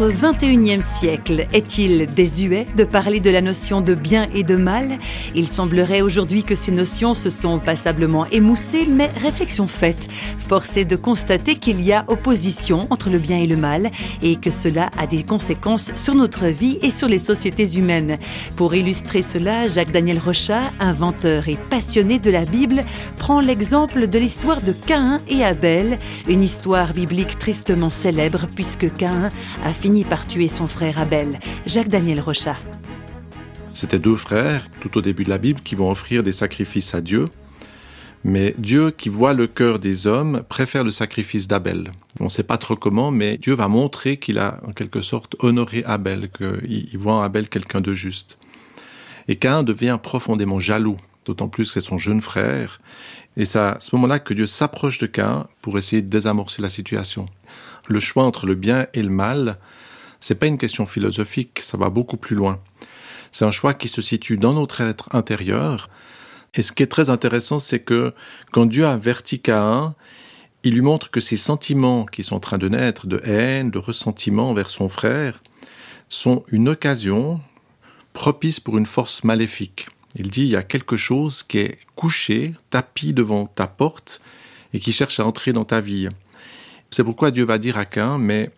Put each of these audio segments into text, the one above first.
notre 21e siècle. Est-il désuet de parler de la notion de bien et de mal? Il semblerait aujourd'hui que ces notions se sont passablement émoussées, mais réflexion faite, force est de constater qu'il y a opposition entre le bien et le mal et que cela a des conséquences sur notre vie et sur les sociétés humaines. Pour illustrer cela, Jacques-Daniel Rochat, inventeur et passionné de la Bible, prend l'exemple de l'histoire de Caïn et Abel, une histoire biblique tristement célèbre puisque Caïn a fini par tuer son frère Abel. Jacques-Daniel Rochat. C'était deux frères, tout au début de la Bible, qui vont offrir des sacrifices à Dieu. Mais Dieu, qui voit le cœur des hommes, préfère le sacrifice d'Abel. On ne sait pas trop comment, mais Dieu va montrer qu'il a en quelque sorte honoré Abel, qu'il voit en Abel quelqu'un de juste. Et Cain devient profondément jaloux, d'autant plus que c'est son jeune frère. Et c'est à ce moment-là que Dieu s'approche de Cain pour essayer de désamorcer la situation. Le choix entre le bien et le mal, c'est pas une question philosophique, ça va beaucoup plus loin. C'est un choix qui se situe dans notre être intérieur, et ce qui est très intéressant, c'est que quand Dieu avertit Caïn, il lui montre que ces sentiments qui sont en train de naître, de haine, de ressentiment envers son frère, sont une occasion propice pour une force maléfique. Il dit, il y a quelque chose qui est couché, tapis devant ta porte, et qui cherche à entrer dans ta vie. C'est pourquoi Dieu va dire à Cain, mais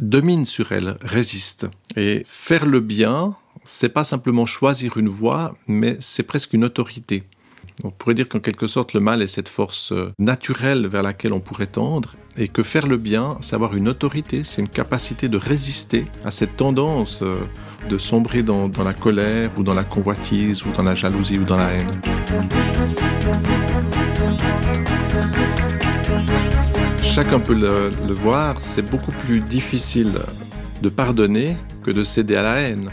domine sur elle, résiste. Et faire le bien, c'est pas simplement choisir une voie, mais c'est presque une autorité. On pourrait dire qu'en quelque sorte, le mal est cette force euh, naturelle vers laquelle on pourrait tendre, et que faire le bien, c'est avoir une autorité, c'est une capacité de résister à cette tendance euh, de sombrer dans, la colère, ou dans la convoitise, ou dans la jalousie, ou dans la haine. Chacun peut le, voir, c'est beaucoup plus difficile de pardonner que de céder à la haine.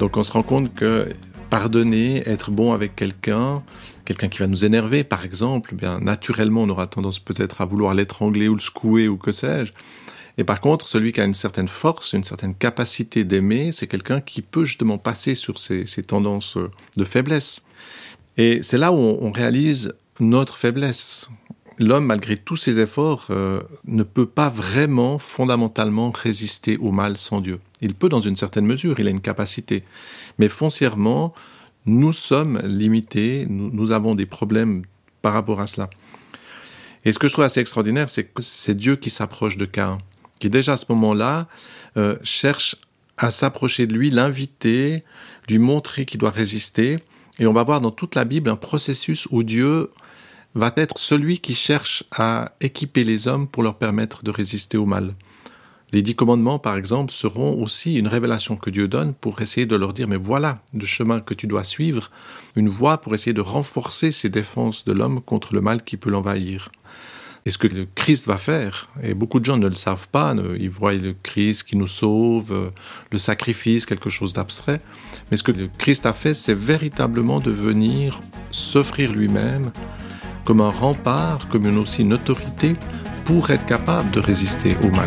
Donc on se rend compte que pardonner, être bon avec quelqu'un, quelqu'un qui va nous énerver, par exemple, eh bien naturellement, on aura tendance peut-être à vouloir l'étrangler ou le secouer ou que sais-je. Et par contre, celui qui a une certaine force, une certaine capacité d'aimer, c'est quelqu'un qui peut justement passer sur ces, tendances de faiblesse. Et c'est là où on, réalise notre faiblesse. L'homme, malgré tous ses efforts, euh, ne peut pas vraiment fondamentalement résister au mal sans Dieu. Il peut dans une certaine mesure, il a une capacité. Mais foncièrement, nous sommes limités, nous, avons des problèmes par rapport à cela. Et ce que je trouve assez extraordinaire, c'est que c'est Dieu qui s'approche de Cain, qui déjà à ce moment-là euh, cherche à s'approcher de lui, l'inviter, lui montrer qu'il doit résister. Et on va voir dans toute la Bible un processus où Dieu va être celui qui cherche à équiper les hommes pour leur permettre de résister au mal. Les dix commandements, par exemple, seront aussi une révélation que Dieu donne pour essayer de leur dire, mais voilà le chemin que tu dois suivre, une voie pour essayer de renforcer ces défenses de l'homme contre le mal qui peut l'envahir. Et ce que le Christ va faire, et beaucoup de gens ne le savent pas, ils voient le Christ qui nous sauve, le sacrifice, quelque chose d'abstrait, mais ce que le Christ a fait, c'est véritablement de venir s'offrir lui-même comme un rempart, comme une, aussi une autorité pour être capable de résister au mal.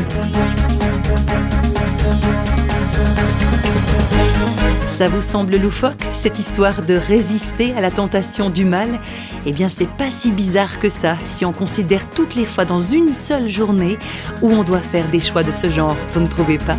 Ça vous semble loufoque, cette histoire de résister à la tentation du mal? Eh bien, c'est pas si bizarre que ça si on considère toutes les fois dans une seule journée où on doit faire des choix de ce genre, vous ne trouvez pas?